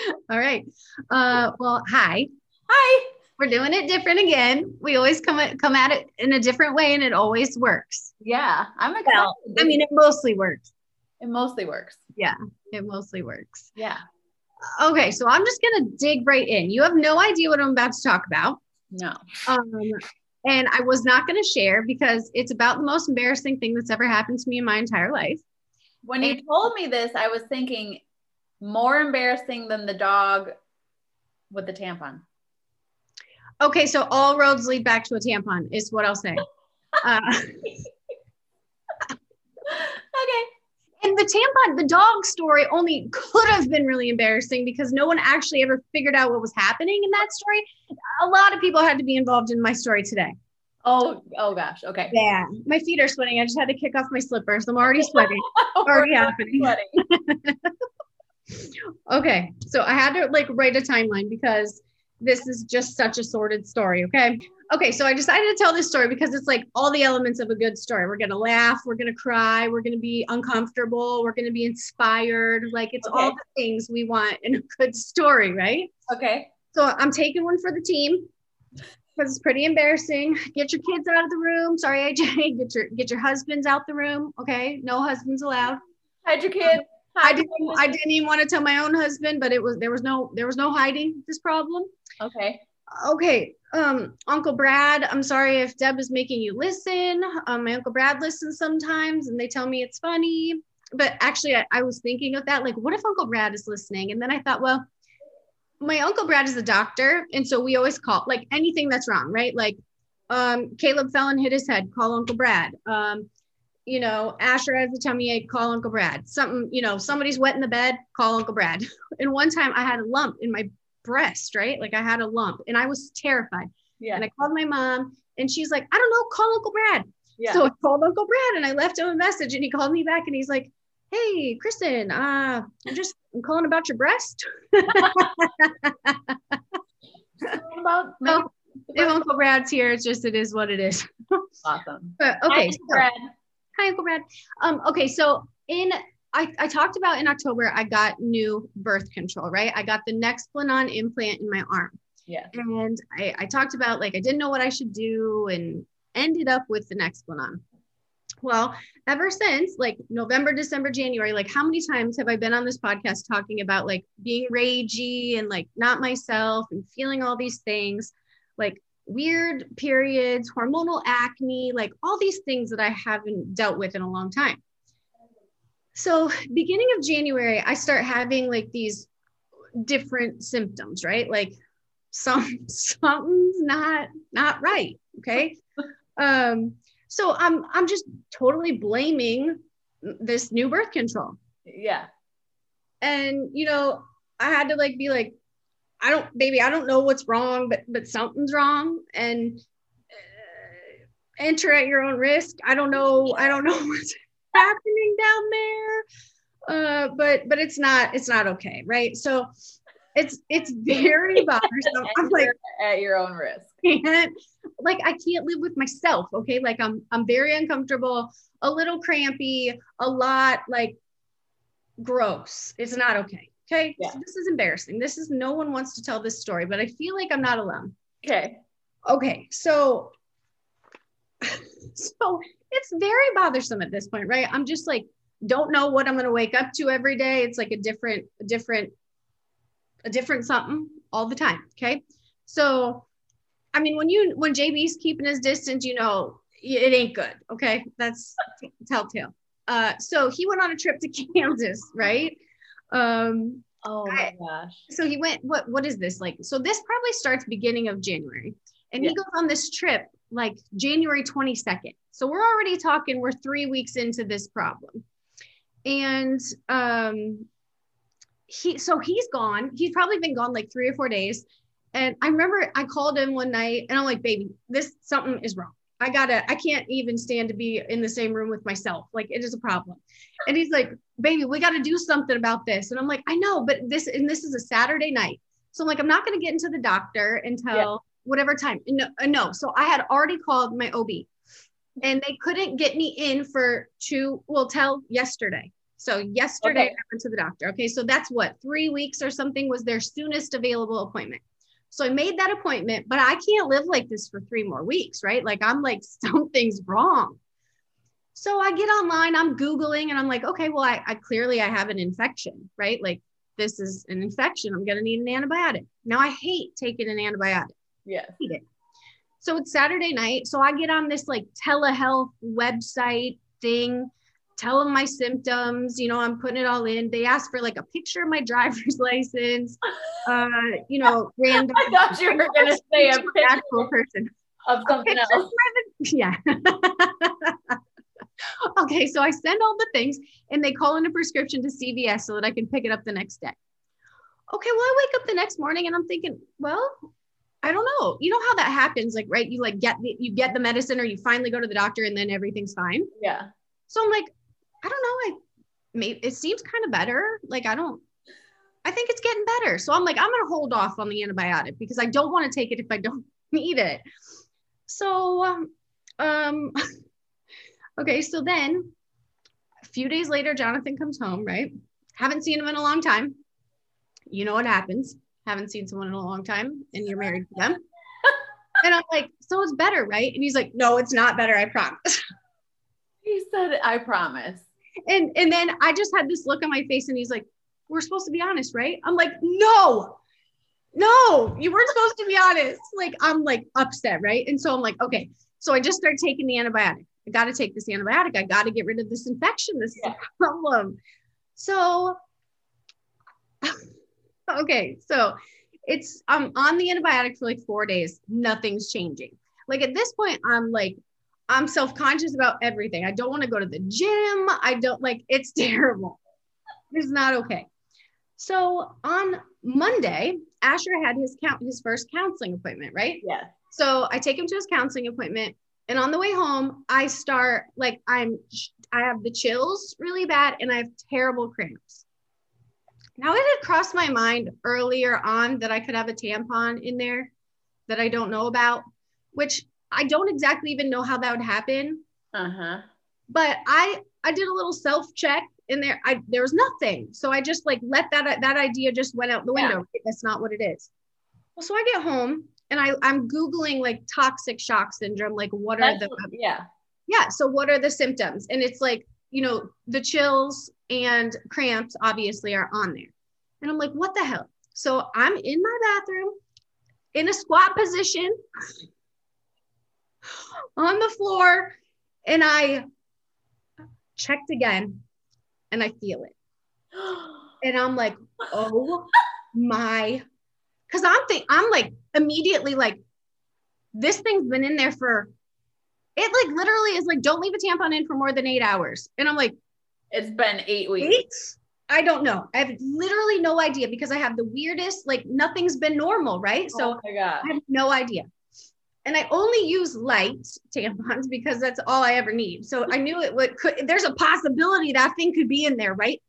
All right. Uh, well, hi. Hi. We're doing it different again. We always come at, come at it in a different way, and it always works. Yeah, I'm excited. Well, I mean, it mostly works. it mostly works. Yeah, it mostly works. Yeah. Okay, so I'm just gonna dig right in. You have no idea what I'm about to talk about, No. um, and I was not gonna share because it's about the most embarrassing thing that's ever happened to me in my entire life. When you told me this, I was thinking more embarrassing than the dog with the tampon. Okay, so all roads lead back to a tampon, is what I'll say. Uh, Okay. And the tampon, the dog story only could have been really embarrassing because no one actually ever figured out what was happening in that story. A lot of people had to be involved in my story today. Oh, oh gosh. Okay. Yeah, my feet are sweating. I just had to kick off my slippers. I'm already sweating. Already happening. sweating. Okay, so I had to like write a timeline because this is just such a sordid story. Okay. Okay, so I decided to tell this story because it's like all the elements of a good story. We're gonna laugh, we're gonna cry, we're gonna be uncomfortable, we're gonna be inspired. Like it's all the things we want in a good story, right? Okay. So I'm taking one for the team because it's pretty embarrassing. Get your kids out of the room. Sorry, AJ. Get your get your husbands out the room. Okay, no husbands allowed. Hide your kid. I didn't. I didn't even want to tell my own husband, but it was there was no there was no hiding this problem. Okay. Okay, um, Uncle Brad. I'm sorry if Deb is making you listen. Um, my Uncle Brad listens sometimes, and they tell me it's funny. But actually, I, I was thinking of that. Like, what if Uncle Brad is listening? And then I thought, well, my Uncle Brad is a doctor, and so we always call like anything that's wrong, right? Like, um, Caleb fell and hit his head. Call Uncle Brad. Um, you know, Asher has a tummy ache, call Uncle Brad. Something, you know, somebody's wet in the bed, call Uncle Brad. And one time I had a lump in my breast, right? Like I had a lump and I was terrified. Yeah. And I called my mom and she's like, I don't know, call Uncle Brad. Yeah. So I called Uncle Brad and I left him a message and he called me back and he's like, Hey, Kristen, uh, I'm just I'm calling about your breast. about Oh, if Uncle Brad's here, it's just it is what it is. awesome. But okay, so- Brad. Hi, Uncle Brad. Um, okay, so in I, I talked about in October, I got new birth control, right? I got the Nexplanon implant in my arm. Yeah. And I, I talked about like I didn't know what I should do and ended up with the Nexplanon. Well, ever since like November, December, January, like how many times have I been on this podcast talking about like being ragey and like not myself and feeling all these things, like weird periods, hormonal acne, like all these things that I haven't dealt with in a long time. So, beginning of January, I start having like these different symptoms, right? Like some something's not not right, okay? Um so I'm I'm just totally blaming this new birth control. Yeah. And you know, I had to like be like I don't baby, I don't know what's wrong, but but something's wrong and uh, enter at your own risk. I don't know I don't know what's happening down there. Uh but but it's not it's not okay, right? So it's it's very bothersome. I'm like at your own risk. can't like I can't live with myself. Okay. Like I'm I'm very uncomfortable, a little crampy, a lot like gross. It's not okay. Okay. Yeah. So this is embarrassing. This is no one wants to tell this story, but I feel like I'm not alone. Okay. Okay. So so it's very bothersome at this point, right? I'm just like don't know what I'm gonna wake up to every day. It's like a different, a different, a different something all the time. Okay. So I mean, when you when JB's keeping his distance, you know it ain't good. Okay, that's telltale. Uh, so he went on a trip to Kansas, right? Um, Oh my gosh. so he went. What what is this like? So this probably starts beginning of January, and he goes on this trip like January 22nd. So we're already talking, we're three weeks into this problem. And um, he, so he's gone. He's probably been gone like three or four days. And I remember I called him one night and I'm like, baby, this something is wrong. I gotta, I can't even stand to be in the same room with myself. Like it is a problem. And he's like, baby, we got to do something about this. And I'm like, I know, but this, and this is a Saturday night. So I'm like, I'm not to get into the doctor until yeah. whatever time. No, no. So I had already called my OB and they couldn't get me in for two, well, tell yesterday. So yesterday okay. I went to the doctor. Okay. So that's what, three weeks or something was their soonest available appointment. So I made that appointment, but I can't live like this for three more weeks, right? Like I'm like, something's wrong. So I get online, I'm Googling and I'm like, okay, well, I, I clearly I have an infection, right? Like this is an infection. I'm going to need an antibiotic. Now I hate taking an antibiotic. Yeah. It. So it's Saturday night. So I get on this like telehealth website thing, tell them my symptoms. You know, I'm putting it all in. They ask for like a picture of my driver's license. Uh, you know, random. I thought you were going to say a actual person of something else. Yeah. okay, so I send all the things and they call in a prescription to CVS so that I can pick it up the next day. Okay, well, I wake up the next morning and I'm thinking, well, I don't know. You know how that happens, like, right? You like get the, you get the medicine or you finally go to the doctor and then everything's fine. Yeah. So I'm like, I don't know. I maybe it seems kind of better. Like I don't. I think it's getting better. So I'm like, I'm gonna hold off on the antibiotic because I don't want to take it if I don't need it. So, um, um Okay, so then a few days later, Jonathan comes home, right? Haven't seen him in a long time. You know what happens. Haven't seen someone in a long time and you're married to them. and I'm like, so it's better, right? And he's like, no, it's not better, I promise. He said, I promise. And and then I just had this look on my face and he's like, we're supposed to be honest, right? I'm like, no, no, you weren't supposed to be honest. Like, I'm like upset, right? And so I'm like, okay. So I just start taking the antibiotic. I got to take this antibiotic. I got to get rid of this infection. This yeah. is a problem. So, okay, so it's I'm on the antibiotic for like four days. Nothing's changing. Like at this point, I'm like, I'm self conscious about everything. I don't want to go to the gym. I don't like it's terrible. It's not okay. So on Monday, Asher had his count his first counseling appointment, right? Yeah. So I take him to his counseling appointment. And on the way home, I start like I'm I have the chills really bad and I have terrible cramps. Now it had crossed my mind earlier on that I could have a tampon in there that I don't know about, which I don't exactly even know how that would happen. Uh-huh. But I I did a little self check in there. I there was nothing. So I just like let that that idea just went out the window. Yeah. That's not what it is. Well, so I get home and I, I'm Googling like toxic shock syndrome. Like, what are That's, the, yeah. Yeah. So, what are the symptoms? And it's like, you know, the chills and cramps obviously are on there. And I'm like, what the hell? So, I'm in my bathroom in a squat position on the floor and I checked again and I feel it. And I'm like, oh my Cause I'm think I'm like immediately like, this thing's been in there for it like literally is like, don't leave a tampon in for more than eight hours. And I'm like, it's been eight weeks. Eight? I don't know. I have literally no idea because I have the weirdest, like nothing's been normal, right? Oh so oh I have no idea. And I only use light tampons because that's all I ever need. So I knew it would could there's a possibility that thing could be in there, right?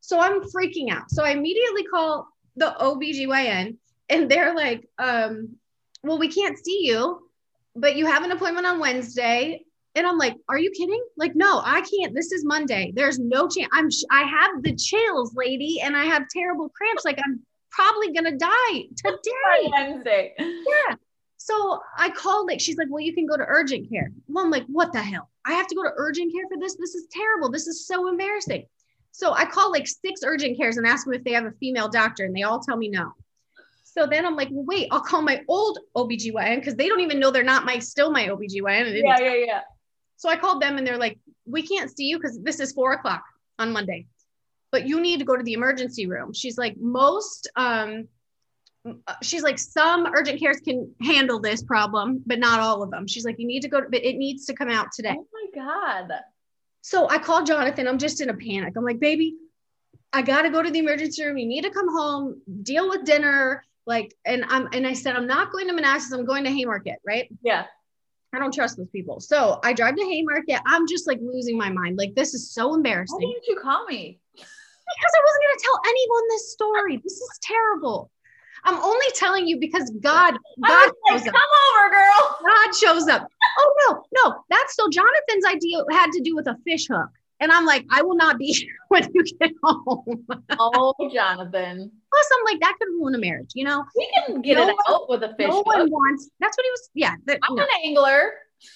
So I'm freaking out. So I immediately call the OBGYN and they're like, um, well, we can't see you, but you have an appointment on Wednesday. And I'm like, are you kidding? Like, no, I can't. This is Monday. There's no chance. I'm, I have the chills, lady, and I have terrible cramps. Like, I'm probably gonna die today. Wednesday. Yeah. So I called like she's like, well, you can go to urgent care. Well, I'm like, what the hell? I have to go to urgent care for this. This is terrible. This is so embarrassing. So I call like six urgent cares and ask them if they have a female doctor, and they all tell me no. So then I'm like, well, wait, I'll call my old OBGYN because they don't even know they're not my still my OBGYN. Yeah, yeah, yeah. So I called them and they're like, we can't see you because this is four o'clock on Monday, but you need to go to the emergency room. She's like, most um Uh, she's like, some urgent cares can handle this problem, but not all of them. She's like, you need to go, to, but it needs to come out today. Oh my God. So I called Jonathan. I'm just in a panic. I'm like, baby, I gotta go to the emergency room. You need to come home, deal with dinner. Like, and I'm and I said, I'm not going to Manassas, I'm going to Haymarket, right? Yeah. I don't trust those people. So I drive to Haymarket. I'm just like losing my mind. Like, this is so embarrassing. Why didn't you call me? because I wasn't gonna tell anyone this story. This is terrible. I'm only telling you because God, God shows like, up. come over, girl. God shows up. Oh no, no, that's still Jonathan's idea had to do with a fish hook. And I'm like, I will not be here when you get home. Oh, Jonathan. Plus, I'm like, that could ruin a marriage, you know? We can get No it one- out with a fish. no hook. one wants, that's what he was, yeah. That, I'm no. an angler.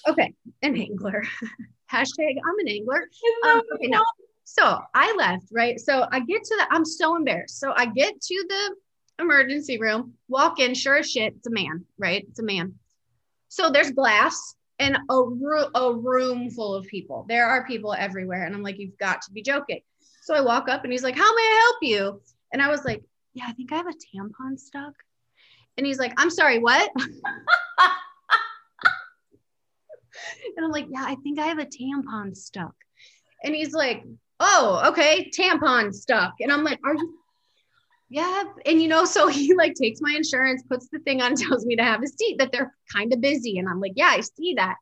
Okay, an angler. Hashtag I'm an angler. Um, okay, no. So I left, right? So I get to the, I'm so embarrassed. So I get to the emergency room, walk in, sure as shit, it's a man, right? It's a man. So there's glass and a, ro- a room full of people. There are people everywhere. And I'm like, you've got to be joking. So I walk up and he's like, how may I help you? And I was like, yeah, I think I have a tampon stuck. And he's like, I'm sorry, what? And I'm like, yeah, I think I have a tampon stuck. And he's like, oh, okay, tampon stuck. And I'm like, are you? Yeah. And you know, so he like takes my insurance, puts the thing on, tells me to have a seat, that they're kind of busy. And I'm like, yeah, I see that.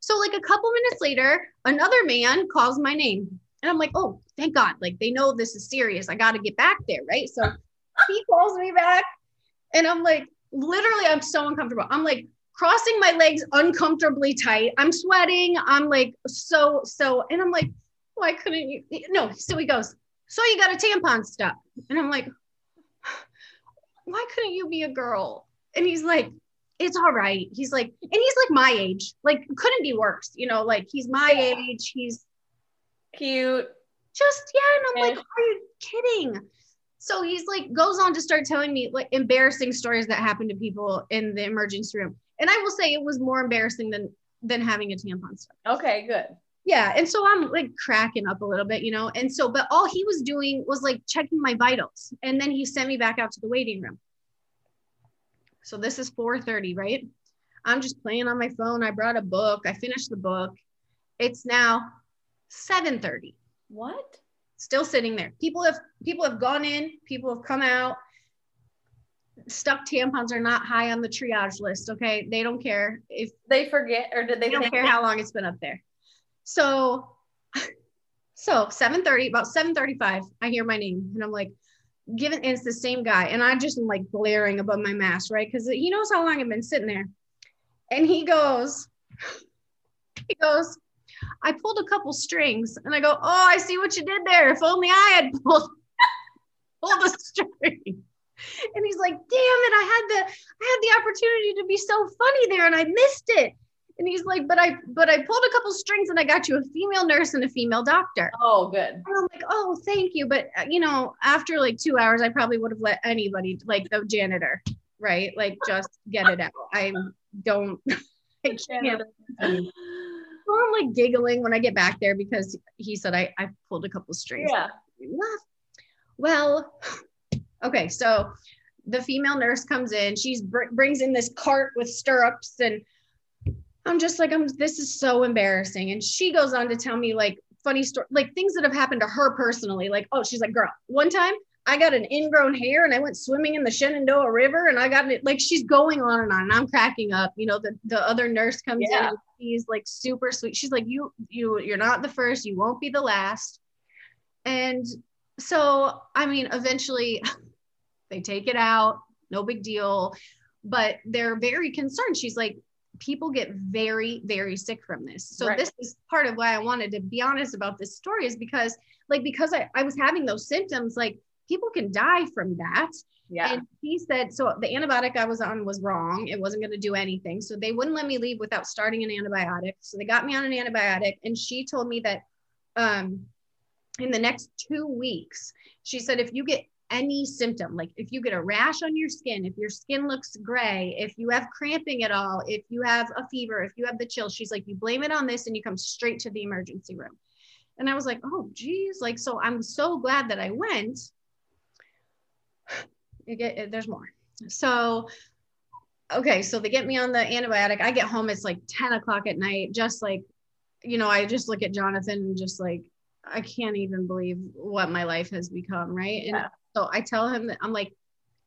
So like a couple minutes later, another man calls my name. And I'm like, oh, thank God. Like they know this is serious. I got to get back there. Right. So he calls me back. And I'm like, literally, I'm so uncomfortable. I'm like, crossing my legs uncomfortably tight. I'm sweating. I'm like so so, and I'm like, why couldn't you? No. So he goes, so you got a tampon stuck, and I'm like, why couldn't you be a girl? And he's like, it's all right. He's like, and he's like my age, like couldn't be worse. You know, like he's my age. He's Cute. just yeah. And I'm like, are you kidding? So he's like goes on to start telling me like embarrassing stories that happen to people in the emergency room. And I will say it was more embarrassing than than having a tampon stuck. Okay, good. Yeah. And so I'm like cracking up a little bit, you know. And so, but all he was doing was like checking my vitals. And then he sent me back out to the waiting room. So this is 4:30, right? I'm just playing on my phone. I brought a book. I finished the book. It's now 7:30 What? still sitting there. People have people have gone in, people have come out. Stuck tampons are not high on the triage list. Okay, they don't care if They forget, or did they? they don't care how long it's been up there. So, so 7:30, about 7:35, I hear my name, and I'm like, given it's the same guy, and I'm just like glaring above my mask, right? Because he knows how long I've been sitting there, and he goes, he goes, I pulled a couple strings, and I go, oh, I see what you did there. If only I had pulled pulled a string. And he's like, damn it, I had the I had the opportunity to be so funny there and I missed it. And he's like, but I but I pulled a couple strings and I got you a female nurse and a female doctor. Oh, good. And I'm like, oh, thank you. But uh, you know, after like two hours, I probably would have let anybody, like the janitor, right? Like just get it out. I don't. I can't. So I'm like giggling when I get back there because he said I, I pulled a couple strings. Yeah. Well, okay. So the female nurse comes in. She's br- brings in this cart with stirrups, and I'm just like, I'm. This is so embarrassing. And she goes on to tell me like funny story, like things that have happened to her personally. Like, oh, she's like, girl, one time I got an ingrown hair and I went swimming in the Shenandoah River and I got it. Like, she's going on and on, and I'm cracking up. You know, the the other nurse comes in. Yeah. and She's like super sweet. She's like, you you you're not the first. You won't be the last. And so, I mean, eventually they take it out, no big deal, but they're very concerned. She's like, people get very, very sick from this. So, Right. this is part of why I wanted to be honest about this story, is because, like, because I, I was having those symptoms, like, people can die from that. Yeah. And he said, so the antibiotic I was on was wrong. It wasn't going to do anything. So they wouldn't let me leave without starting an antibiotic. So they got me on an antibiotic. And she told me that um, in the next two weeks, she said, if you get any symptom, like if you get a rash on your skin, if your skin looks gray, if you have cramping at all, if you have a fever, if you have the chills, she's like, you blame it on this and you come straight to the emergency room. And I was like, oh, geez. Like, so I'm so glad that I went. Get, uh, there's more. So, okay, so they get me on the antibiotic. I get home, it's like 10 o'clock at night, just like, you know, I just look at Jonathan and just like, I can't even believe what my life has become. Right. And Yeah. so I tell him that I'm like,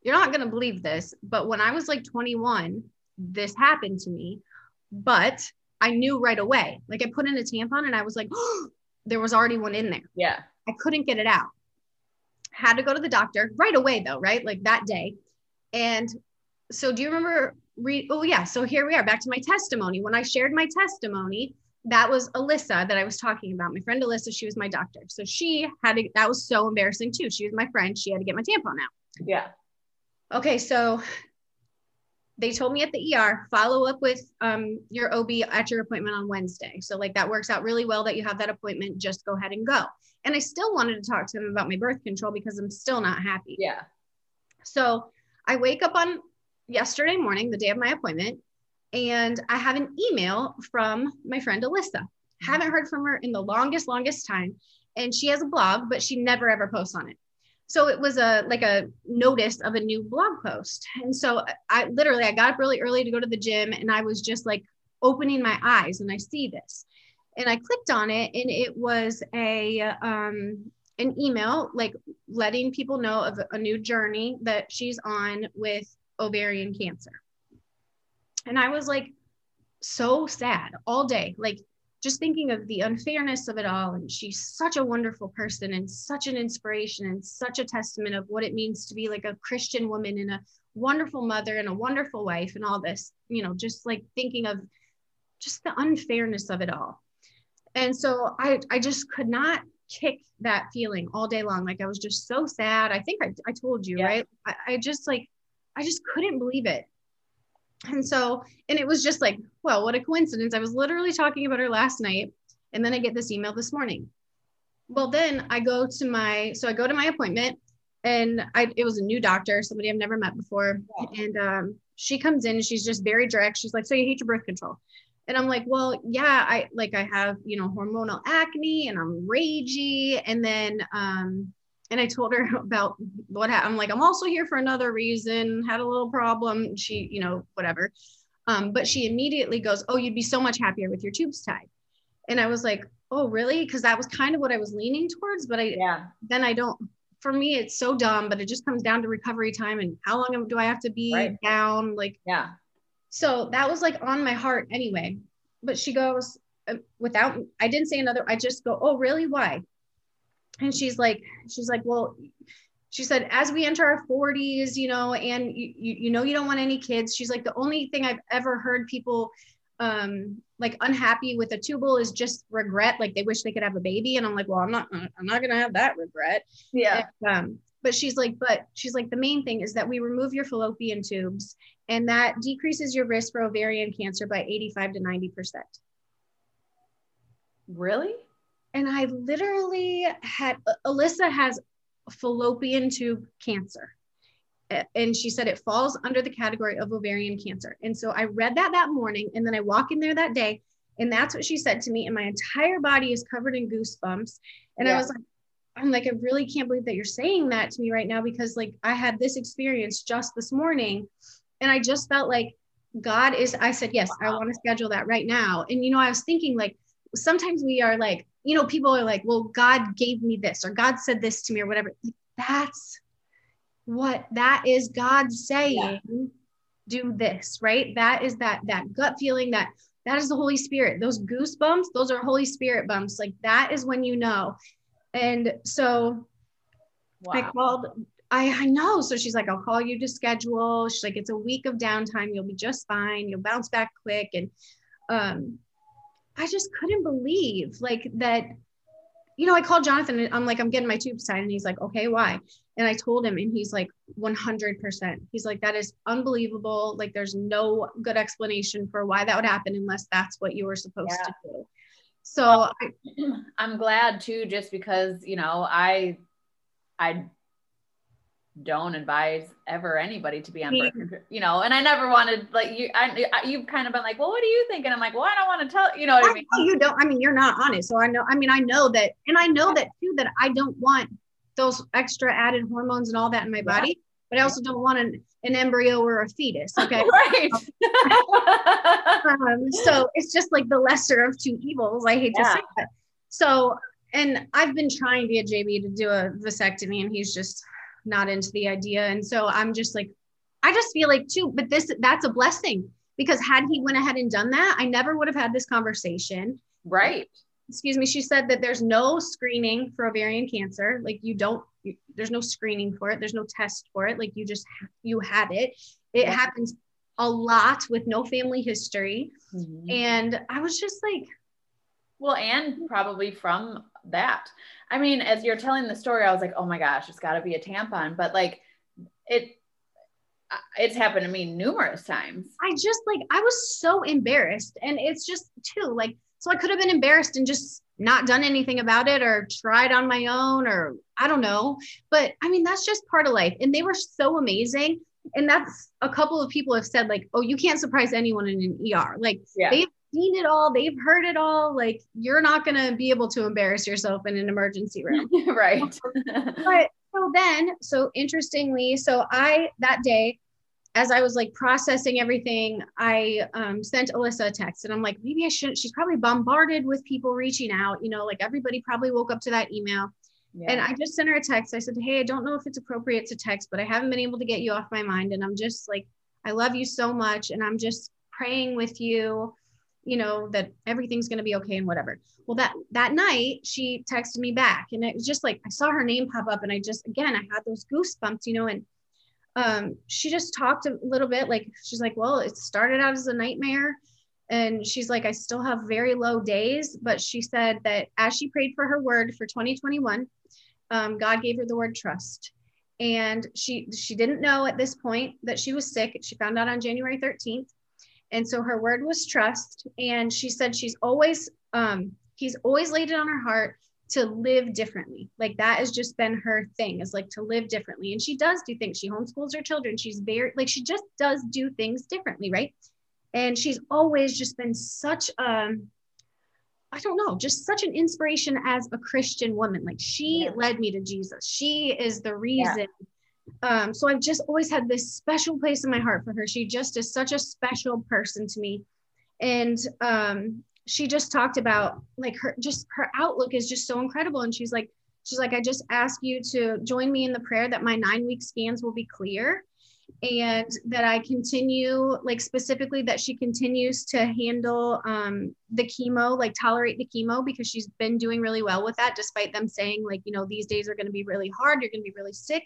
you're not going to believe this, but when I was like 21, this happened to me, but I knew right away. Like I put in a tampon and I was like, there was already one in there. Yeah. I couldn't get it out. Had to go to the doctor right away, though, right? Like that day. And so, do you remember? Re- oh, yeah. So, here we are back to my testimony. When I shared my testimony, that was Alyssa that I was talking about. My friend Alyssa, she was my doctor. So, she had to, that was so embarrassing too. She was my friend. She had to get my tampon out. Yeah. Okay. So, they told me at the ER, follow up with um, your OB at your appointment on Wednesday. So, like, that works out really well that you have that appointment. Just go ahead and go. And I still wanted to talk to them about my birth control because I'm still not happy. Yeah. So, I wake up on yesterday morning, the day of my appointment, and I have an email from my friend Alyssa. Haven't heard from her in the longest, longest time. And she has a blog, but she never ever posts on it. So it was a like a notice of a new blog post. And so I literally I got up really early to go to the gym and I was just like opening my eyes and I see this. And I clicked on it and it was a um an email like letting people know of a new journey that she's on with ovarian cancer. And I was like so sad all day, like just thinking of the unfairness of it all. And she's such a wonderful person and such an inspiration and such a testament of what it means to be like a Christian woman and a wonderful mother and a wonderful wife and all this, you know, just like thinking of just the unfairness of it all. And so I, I just could not kick that feeling all day long. Like I was just so sad. I think I, I told you, Yeah. right? I, I just like, I just couldn't believe it. And so, and it was just like, well, what a coincidence. I was literally talking about her last night. And then I get this email this morning. Well, then I go to my, so I go to my appointment and I, it was a new doctor, somebody I've never met before. And um, she comes in and she's just very direct. She's like, so you hate your birth control. And I'm like, well, yeah, I like I have, you know, hormonal acne and I'm ragey. And then um, and I told her about what happened. I'm like, I'm also here for another reason, had a little problem. She, you know, whatever. Um, but she immediately goes, Oh, you'd be so much happier with your tubes tied. And I was like, Oh, really? Because that was kind of what I was leaning towards. But I Yeah. then I don't for me it's so dumb, but it just comes down to recovery time and how long do I have to be Right. down? Like Yeah. so that was like on my heart anyway. But she goes, uh, without, I didn't say another, I just go, oh, really? Why? And she's like, she's like, well, she said, as we enter our 40s, you know, and you, you, know, you don't want any kids. She's like, the only thing I've ever heard people um like unhappy with a tubal is just regret like they wish they could have a baby and i'm like well i'm not i'm not gonna have that regret Yeah. and, um, but she's like, but she's like, the main thing is that we remove your fallopian tubes and that decreases your risk for ovarian cancer by 85 to 90%. Really? And I literally had, Alyssa has fallopian tube cancer. And she said it falls under the category of ovarian cancer. And so I read that that morning and then I walk in there that day and that's what she said to me. And my entire body is covered in goosebumps. And I was like, I'm like, I really can't believe that you're saying that to me right now because like I had this experience just this morning and I just felt like God is, I said, yes, I want to schedule that right now. And, you know, I was thinking like, sometimes we are like, you know, people are like, well, God gave me this or God said this to me or whatever. Like, that's what that is God saying, do this, right? That is that, that gut feeling that that is the Holy Spirit. Those goosebumps, those are Holy Spirit bumps. Like that is when you know. And so I called. I, I know. So she's like, I'll call you to schedule. She's like, it's a week of downtime. You'll be just fine. You'll bounce back quick. And um, I just couldn't believe like that. You know, I called Jonathan and I'm like, I'm getting my tubes tied. And he's like, okay, why? And I told him, and he's like, 100%. He's like, that is unbelievable. Like, there's no good explanation for why that would happen unless that's what you were supposed Yeah. to do. So I, I'm glad too, just because you know I I don't advise ever anybody to be on birth control, you know, and I never wanted like you. I, I you've kind of been like, well, what do you think? And I'm like, well, I don't want to tell. You know what I mean? you don't. I mean, you're not on it, so I know. I mean, I know that, and I know that too. That I don't want those extra added hormones and all that in my Yeah. body. but I also don't want an, an embryo or a fetus. Okay. right. um, so it's just like the lesser of two evils. I hate Yeah. to say that. So, and I've been trying to get JB to do a vasectomy, and he's just not into the idea. And so I'm just like, I just feel like too, but this that's a blessing because had he went ahead and done that, I never would have had this conversation. right. Excuse me. She said that there's no screening for ovarian cancer. Like you don't, you, there's no screening for it. There's no test for it. Like you just you had it. It Yeah. happens a lot with no family history. Mhm. And I was just like, Well, and probably from that. I mean, as you're telling the story, I was like, oh my gosh, it's got to be a tampon. But like, it, it's happened to me numerous times. I just like, I was so embarrassed. And it's just too like, so I could have been embarrassed and just not done anything about it or tried on my own or I don't know. But I mean, that's just part of life. And they were so amazing. And that's a couple of people have said, like, oh, you can't surprise anyone in an ER. Like, Yeah. they've seen it all, they've heard it all. Like, you're not going to be able to embarrass yourself in an emergency room. right. but so then so interestingly so i that day as i was like processing everything i um, sent alyssa a text and i'm like maybe i shouldn't she's probably bombarded with people reaching out you know like everybody probably woke up to that email yeah. and i just sent her a text i said hey i don't know if it's appropriate to text but i haven't been able to get you off my mind and i'm just like i love you so much and i'm just praying with you you know that everything's going to be okay and whatever. Well that that night she texted me back and it was just like i saw her name pop up and i just again i had those goosebumps you know and um she just talked a little bit like she's like well it started out as a nightmare and she's like i still have very low days but she said that as she prayed for her word for 2021 um, god gave her the word trust. And she she didn't know at this point that she was sick. She found out on january 13th and so her word was trust and she said she's always um he's always laid it on her heart to live differently like that has just been her thing is like to live differently and she does do things she homeschools her children she's very like she just does do things differently right and she's always just been such a, I don't know, just such an inspiration as a Christian woman. Like she Yeah. led me to Jesus. She is the reason. Um, so I've just always had this special place in my heart for her. She just is such a special person to me. And um, she just talked about like her just her outlook is just so incredible. And she's like, she's like, I just ask you to join me in the prayer that my nine week scans will be clear and that I continue, like specifically that she continues to handle um, the chemo, like tolerate the chemo because she's been doing really well with that, despite them saying, like, you know, these days are going to be really hard, you're going to be really sick.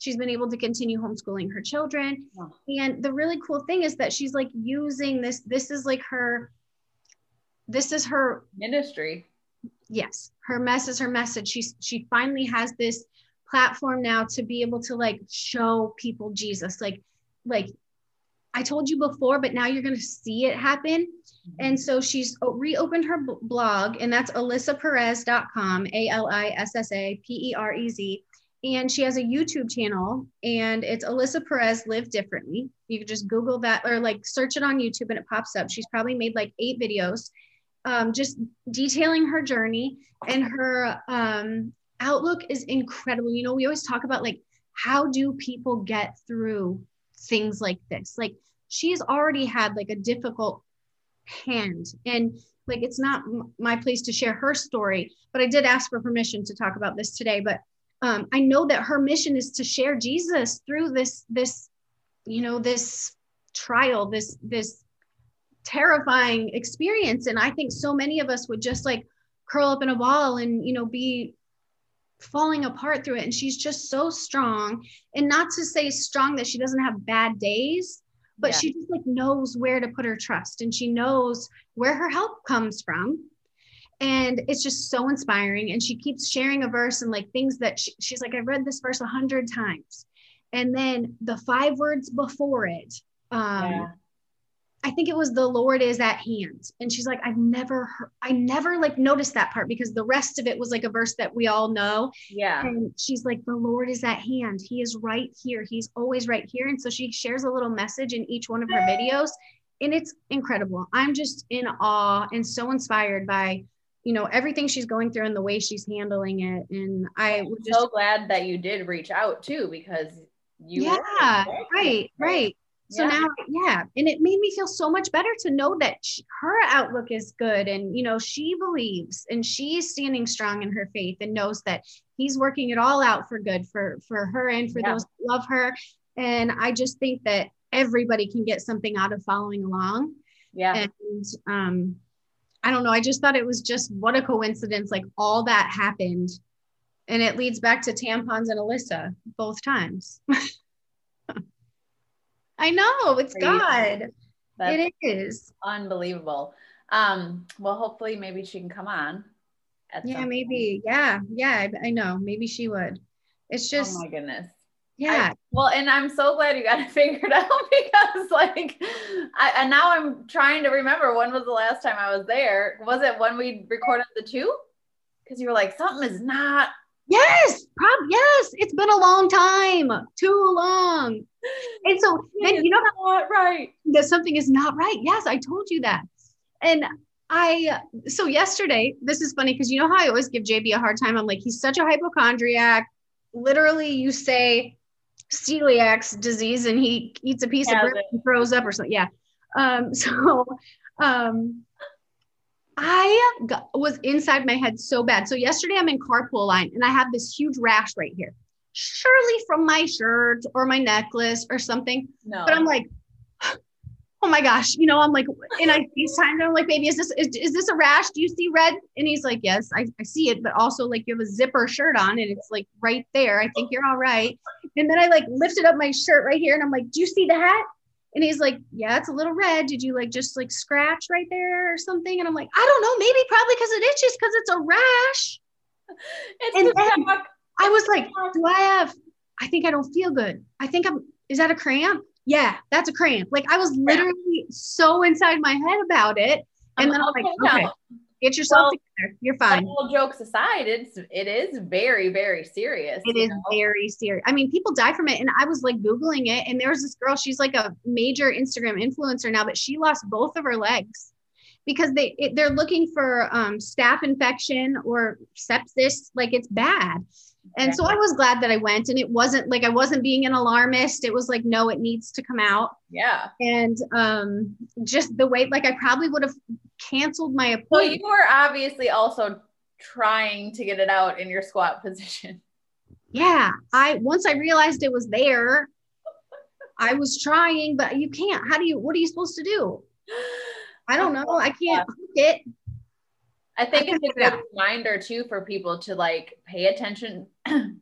She's been able to continue homeschooling her children. Wow. And the really cool thing is that she's like using this, this is like her, this is her Ministry. yes her mess is her message she's she finally has this platform now to be able to like show people jesus like like i told you before but now you're going to see it happen mm-hmm. and so she's oh, reopened her blog and that's alissaperez.com a-l-i-s-s-a-p-e-r-e-z and she has a youtube channel and it's alyssa perez live differently you can just google that or like search it on youtube and it pops up she's probably made like eight videos um, just detailing her journey and her um, outlook is incredible. You know, we always talk about like, how do people get through things like this? Like, she's already had like a difficult hand, and like, it's not my place to share her story, but I did ask for permission to talk about this today. But um, I know that her mission is to share Jesus through this, this, you know, this trial, this, this terrifying experience. And i think so many of us would just like curl up in a ball and you know be falling apart through it. And she's just so strong. And not to say strong that she doesn't have bad days but Yeah. she just like knows where to put her trust. And she knows where her help comes from and it's just so inspiring and she keeps sharing a verse and like things that she, she's like i've read this verse a hundred times and then the five words before it um Yeah. I think it was the Lord is at hand. And she's like, I've never heard, I never like noticed that part because the rest of it was like a verse that we all know. Yeah. And she's like, the Lord is at hand. He is right here. He's always right here. And so she shares a little message in each one of her videos. And it's incredible. I'm just in awe and so inspired by, you know, everything she's going through and the way she's handling it. And I was just so glad that you did reach out too because you yeah, were. right, right. So Yeah. now, yeah, and it made me feel so much better to know that sh her outlook is good, and you know she believes, and she's standing strong in her faith, and knows that he's working it all out for good for for her and for Yeah. those that love her. And I just think that everybody can get something out of following along. Yeah. And um, I don't know. I just thought it was just what a coincidence. Like all that happened, and it leads back to tampons and Alyssa both times. I know it's Crazy. God. That's it is. unbelievable. Um, well, hopefully maybe she can come on. At Yeah, maybe. Yeah, yeah. I, I know. Maybe she would. It's just, oh my goodness. Yeah, Well, and I'm so glad you got it figured out because, like, I, and now I'm trying to remember when was the last time I was there. Was it when we recorded the two? Because you were like, something is not. yes, prob- yes. It's been a long time, too long. And so then you know not right. that something is not right. Yes, I told you that. And I, so yesterday, this is funny because you know how I always give JB a hard time. I'm like, he's such a hypochondriac. Literally, you say celiac disease and he eats a piece of bread it. and throws up or something. Yeah. Um, so, um, I got, was inside my head so bad. So yesterday I'm in carpool line and I have this huge rash right here. Surely from my shirt or my necklace or something. No. But I'm like, oh my gosh, you know, I'm like, and I FaceTime and I'm like, baby, is this is, is this a rash? Do you see red? And he's like, yes, I, I see it, but also like you have a zipper shirt on and it's like right there. I think you're all right. And then I like lifted up my shirt right here and I'm like, do you see the hat? And he's like, yeah, it's a little red. Did you like just like scratch right there or something? And I'm like, I don't know, maybe probably because it itches because it's a rash. it's and the then-. I was like, do I have, I think I don't feel good. I think I'm, is that a cramp? Yeah, that's a cramp. Like I was literally so inside my head about it. And then I'm like, okay, get yourself Well, together. You're fine. all jokes aside, it's it is very very serious. It is know? very serious. I mean, people die from it. And I was like Googling it. And there was this girl, she's like a major Instagram influencer now, but she lost both of her legs because they it, they're looking for um, staph infection or sepsis. Like it's bad. And so I was glad that I went and it wasn't like I wasn't being an alarmist. It was like, no, it needs to come out. yeah. And um, just the way, like I probably would have canceled my appointment. Well, you were obviously also trying to get it out in your squat position. yeah i once i realized it was there i was trying but you can't how do you what are you supposed to do i don't know i can't hook it I think it's a good reminder too for people to like pay attention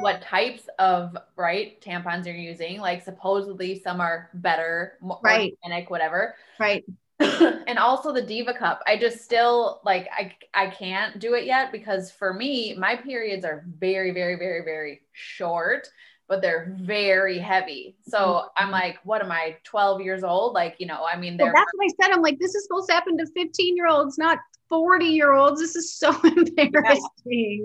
what types of right tampons you're using. Like supposedly some are better, more Right. organic, whatever. right and also the diva cup i just still like i i can't do it yet because for me my periods are very very very very short but they're very heavy. So i'm like what am i 12 years old? Like you know i mean well, they're that's what i said. I'm like this is supposed to happen to 15 year olds not 40 year olds this is so embarrassing.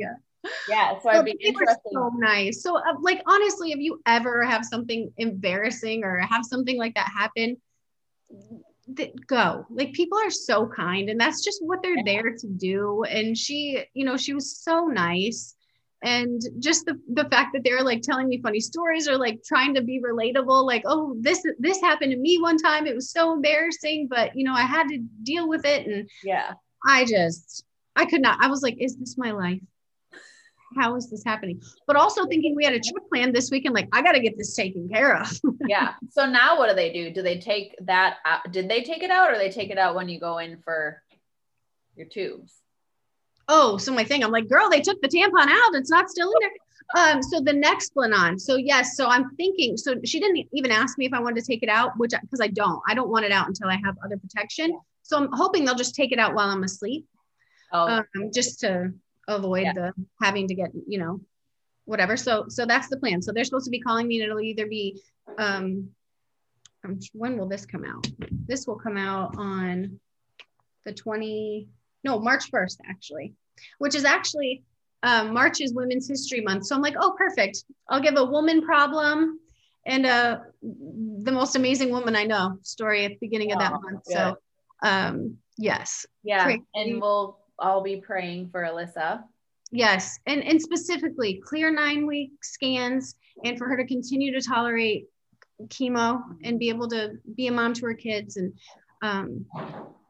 Yeah. So So i'd be interested so nice. So uh, like honestly if you ever have something embarrassing or have something like that happen th- go. Like people are so kind and that's just what they're there to do. And she you know she was so nice and just the, the fact that they're like telling me funny stories or like trying to be relatable like oh this this happened to me one time it was so embarrassing but you know i had to deal with it and yeah I just, I could not. I was like, is this my life? How is this happening? But also thinking we had a trip planned this weekend, like, I got to get this taken care of. yeah so now what do they do do they take that out did they take it out or they take it out when you go in for your tubes oh, so my thing, I'm like, girl, they took the tampon out. It's not still in there. Um, so the next Nexplanon. So yes, so I'm thinking, so she didn't even ask me if I wanted to take it out, which because I don't, I don't want it out until I have other protection. So I'm hoping they'll just take it out while I'm asleep. oh um, just to avoid Yeah. the having to get you know whatever so so that's the plan so they're supposed to be calling me and it'll either be um um, when will this come out this will come out on the 20 no march 1st actually which is actually um, march is women's history month. So i'm like oh perfect. I'll give a woman problem and uh the most amazing woman i know story at the beginning of that month. so um yes. Yeah and we'll all be praying for alyssa. Yes, and and specifically clear nine week scans, and for her to continue to tolerate chemo and be able to be a mom to her kids and um,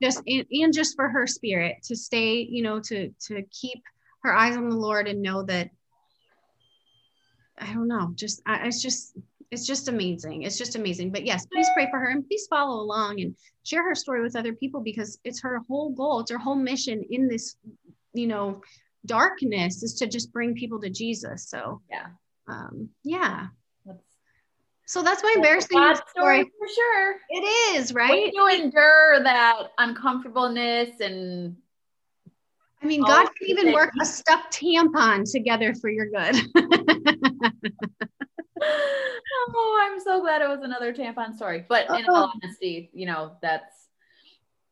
just and, and just for her spirit to stay, you know, to to keep her eyes on the Lord and know that I don't know, just I, it's just it's just amazing. It's just amazing. But yes, please pray for her and please follow along and share her story with other people because it's her whole goal, it's her whole mission in this, you know, darkness is to just bring people to Jesus. So Yeah. um yeah. So that's my embarrassing story. story for sure. It is, When right? you do? endure that uncomfortableness and I mean, God can even thank work a stuffed tampon together for your good. oh, I'm so glad it was another tampon story. But in all Oh. honesty, you know, that's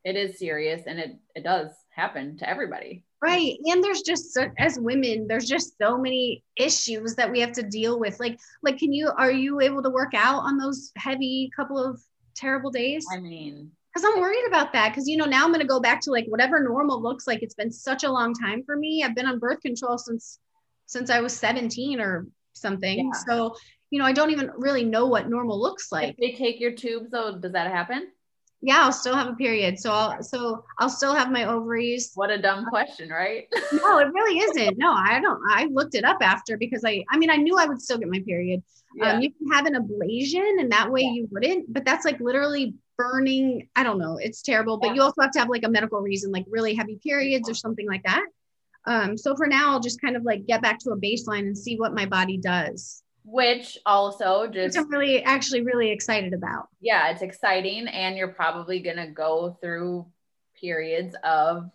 it is serious and it it does happen to everybody. Right. And there's just so, as women, there's just so many issues that we have to deal with. Like, like, can you are you able to work out on those heavy couple of terrible days? I mean, Because I'm worried about that. Because you know, now I'm gonna go back to like whatever normal looks like. It's been such a long time for me. I've been on birth control since since I was 17 or something. Yeah. So, you know, I don't even really know what normal looks like. if they take your tubes, though, does that happen? Yeah i'll still have a period. So i'll so i'll still have my ovaries. What a dumb question, right? no it really isn't. No i don't i looked it up after because i i mean i knew i would still get my period. Um you can have an ablation and that way Yeah. you wouldn't but that's like literally burning i don't know it's terrible but Yeah. you also have to have like a medical reason like really heavy periods or something like that. Um so for now i'll just kind of like get back to a baseline and see what my body does Which also which just i'm really actually really excited about. Yeah, it's exciting, and you're probably gonna go through periods of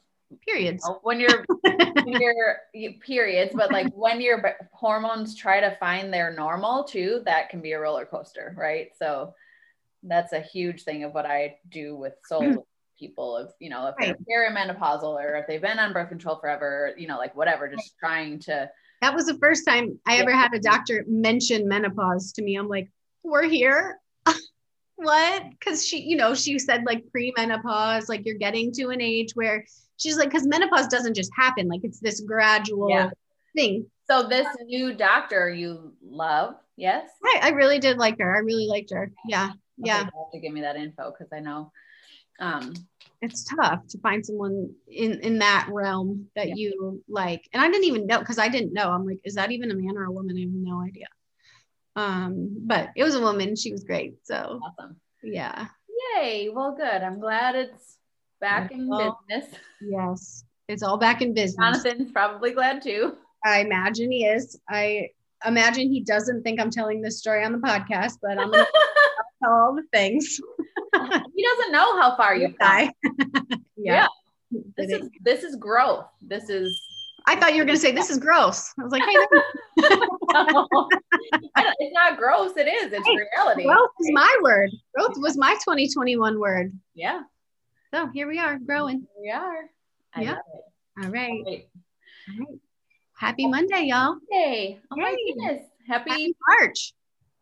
periods. when you're when you're you- periods, but like when your hormones try to find their normal too, that can be a roller coaster, right? So that's a huge thing of what I do with soul people of you know if they're perimenopausal or if they've been on birth control forever, you know, like whatever, just trying to That was the first time I ever had a doctor mention menopause to me. I'm like, we're here. what? Because she, you know, she said like pre-menopause, like you're getting to an age where she's like, because menopause doesn't just happen, like it's this gradual Yeah. thing. so this new doctor you love, yes? I, I really did like her. I really liked her. Yeah. Okay, Yeah. have to give me that info because I know um It's tough to find someone in in that realm that Yeah. you like. And I didn't even know because I didn't know. I'm like, is that even a man or a woman? I have no idea. Um, but it was a woman. She was great. So awesome. yeah. Yay. Well good. I'm glad it's back in Well, business. Yes, it's all back in business. Jonathan's probably glad too. I imagine he is. I imagine he doesn't think I'm telling this story on the podcast, but I'm gonna tell all the things. he doesn't know how far you've come. Guy. yeah. This is this is growth. This is I thought you were gonna say this is gross. I was like, hey, no, it's not gross. It is. It's Hey, reality. growth is my word. Growth was my 2021 word. yeah, So here we are, growing. we are. I Yeah. All right. All right. All right. Happy Monday, y'all. Yay. Oh my goodness. Happy Happy March.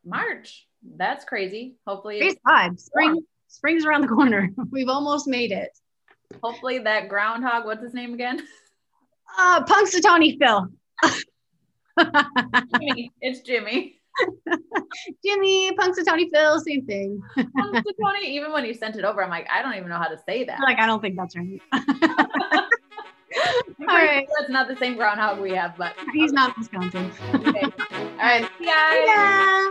March. That's crazy. Hopefully Praise God. Spring, spring's around the corner. We've almost made it. hopefully that groundhog, what's his name again? Uh, Punxsutawney Phil. Jimmy. It's Jimmy. Jimmy, Punxsutawney Phil, same thing. Punxsutawney, even when you sent it over, I'm like, I don't even know how to say that. Like, I don't think that's right. All right. That's not the same groundhog we have, but He's not Wisconsin. okay. All right. See guys. Yeah.